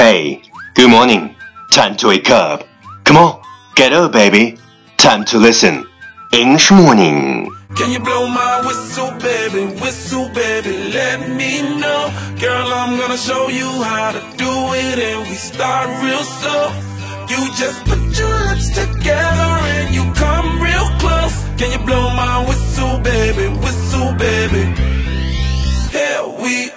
Hey, good morning. Time to wake up. Come on, get up, baby. Time to listen. English morning. Can you blow my whistle, baby? Whistle, baby, let me know. Girl, I'm gonna show you how to do it, and we start real slow. You just put your lips together and you come real close. Can you blow my whistle, baby? Whistle, baby. Here we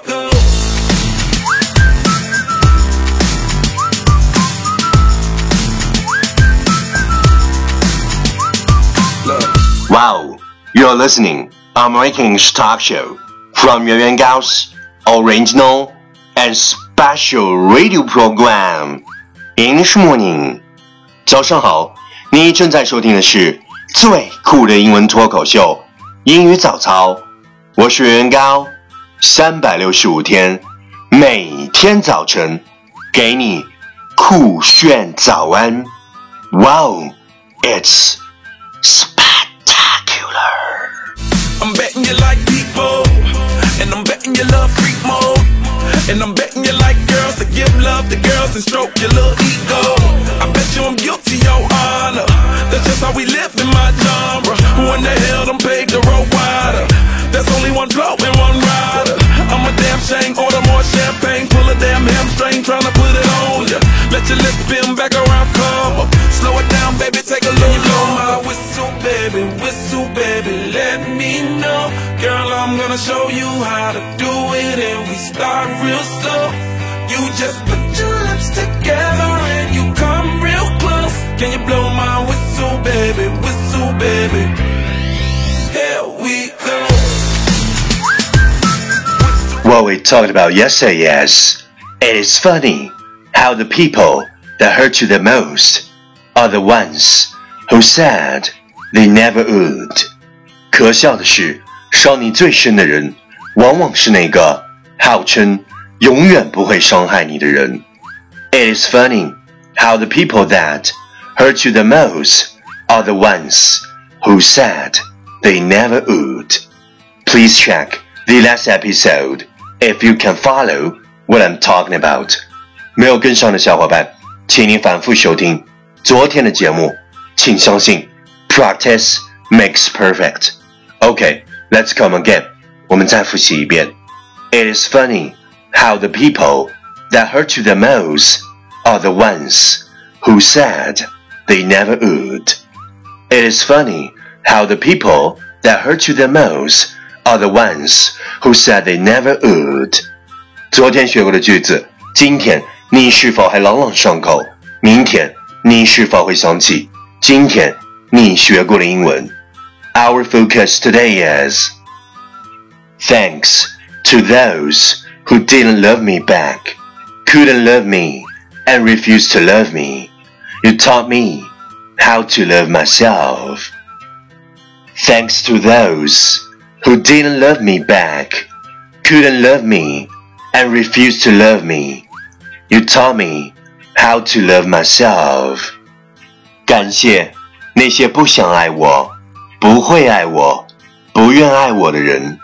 Wow, you're listening American English talk show from Yuan Yuan Gao's original and special radio program English Morning。早上好，你正在收听的是最酷的英文脱口秀英语早操。我是袁元高，三百六十五天，每天早晨给你酷炫早安。Wow, it's I'm betting you love freak mode, and I'm betting you like girls to give love to girls and stroke your little ego. I bet you I'm guilty, your honor. That's just how we live in my genre. Who in the hell done paved Can you blow my whistle, baby, whistle, baby? Here we go. What we talked about yesterday is it is funny how the people that hurt you the most are the ones who said they never would. 可笑的是，伤你最深的人，往往是那个号称永远不会伤害你的人。It is funny how the people that hurt you the most are the ones who said they never would. Please check the last episode if you can follow what I'm talking about. 没有跟上的小伙伴，请您反复收听昨天的节目。请相信，practice makes perfect. Okay, let's come again. 我们再复习一遍。It is funny how the people that hurt you the most are the ones who said they never would. It is funny how the people that hurt you the most are the ones who said they never would. 昨天学过的句子，今天你是否还朗朗上口？明天你是否会想起今天你学过的英文？Our focus today is thanks to those who didn't love me back, couldn't love me, and refused to love me. You taught me how to love myself. Thanks to those who didn't love me back, couldn't love me, and refused to love me. You taught me how to love myself. 感谢那些不想爱我、不会爱我、不愿爱我的人，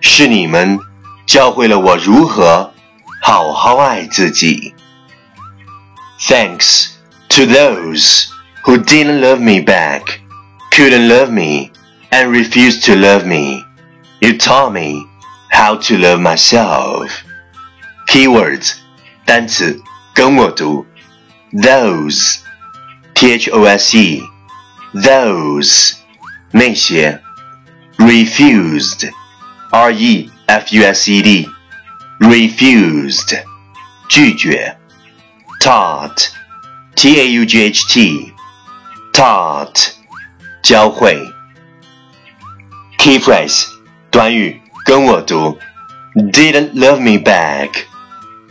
是你们教会了我如何好好爱自己。Thanks to those who didn't love me back, couldn't love me, and refused to love me. You taught me how to love myself. Keywords 单词跟我读 those t h o s e those 那些 refused r e f u s e d refused 拒绝 taught t a u g h t taught 教会 key phrase 短语跟我读 didn't love me back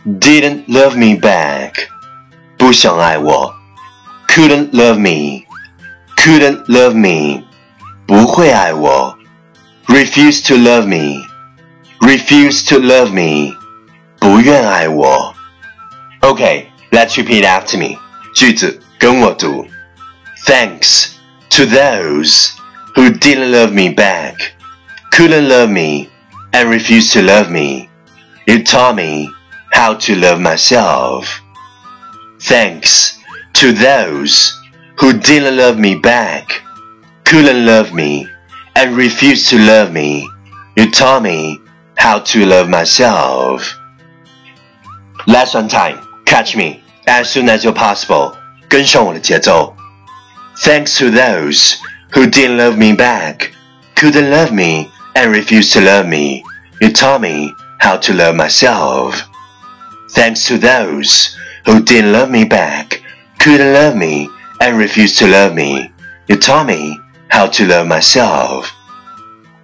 didn't love me back 不想爱我 couldn't love me couldn't love me 不会爱我 refused to love me refused to love me 不愿爱我 Okay, let's repeat after me 句子跟我读 Thanks to those who didn't love me back couldn't love me and refused to love me. You taught me how to love myself. Thanks to those who didn't love me back, couldn't love me, and refused to love me. You taught me how to love myself. Lesson time. Catch me as soon as you're possible. 跟上我的节奏。Thanks to those who didn't love me back, couldn't love me, and refused to love me. You taught me how to love myself. Thanks to those who didn't love me back, couldn't love me, and refused to love me. You taught me how to love myself.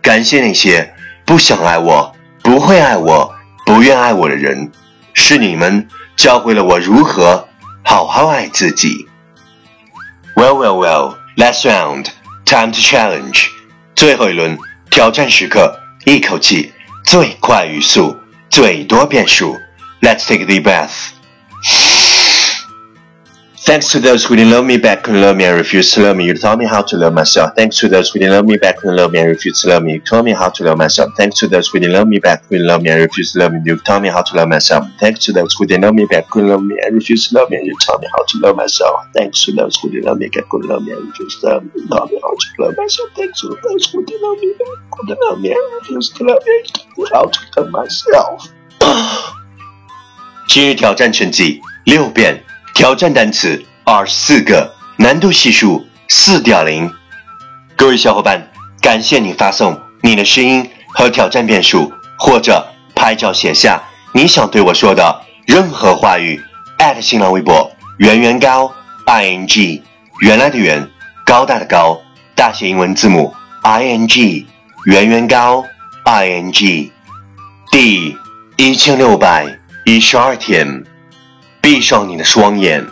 感谢那些不想爱我、不会爱我、不愿爱我的人，是你们 教会了我如何好好爱自己。Well, well, well. Last round. Time to challenge. 最后一轮挑战时刻，一口气最快语速，最多变数。Let's take the breath. Thanks to those who didn't love me back, couldn't love me, and refused to love me. You taught me how to love myself. Thanks to those who didn't love me back, couldn't love me, and refused to love me. You taught me how to love myself. Thanks to those who didn't love me back, couldn't love me, and refused to love me. You taught me how to love myself. Thanks to those who didn't love me back, couldn't love me, and refused to love me. You taught me how to love myself. Thanks to those who didn't love me back, couldn't love me, and refused to love me. You taught me how to love myself. Thanks to those who didn't love me back, couldn't love me, and refused to love me. You taught me how to love myself. 今日挑战成绩六遍， 挑战单词二十四个，难度系数四点零。各位小伙伴，感谢你发送你的声音和挑战变数，或者拍照写下你想对我说的任何话语。新浪微博圆圆高 i n g 原来的圆高大的高大写英文字母 i n g 圆圆高 i n g 第一千六百。一十二天，闭上你的双眼，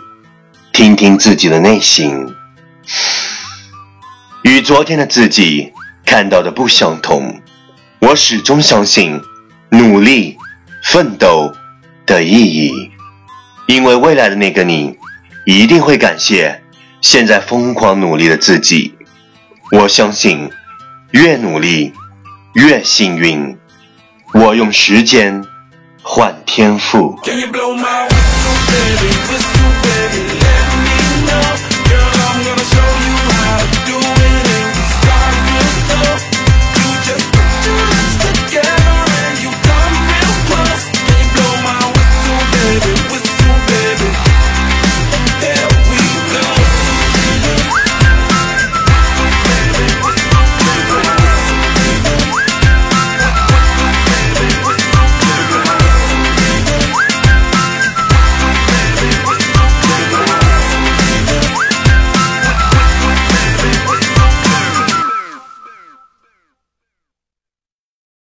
听听自己的内心，与昨天的自己看到的不相同。我始终相信努力奋斗的意义，因为未来的那个你一定会感谢现在疯狂努力的自己。我相信，越努力越幸运。我用时间。换天赋。Baby, whistle, baby?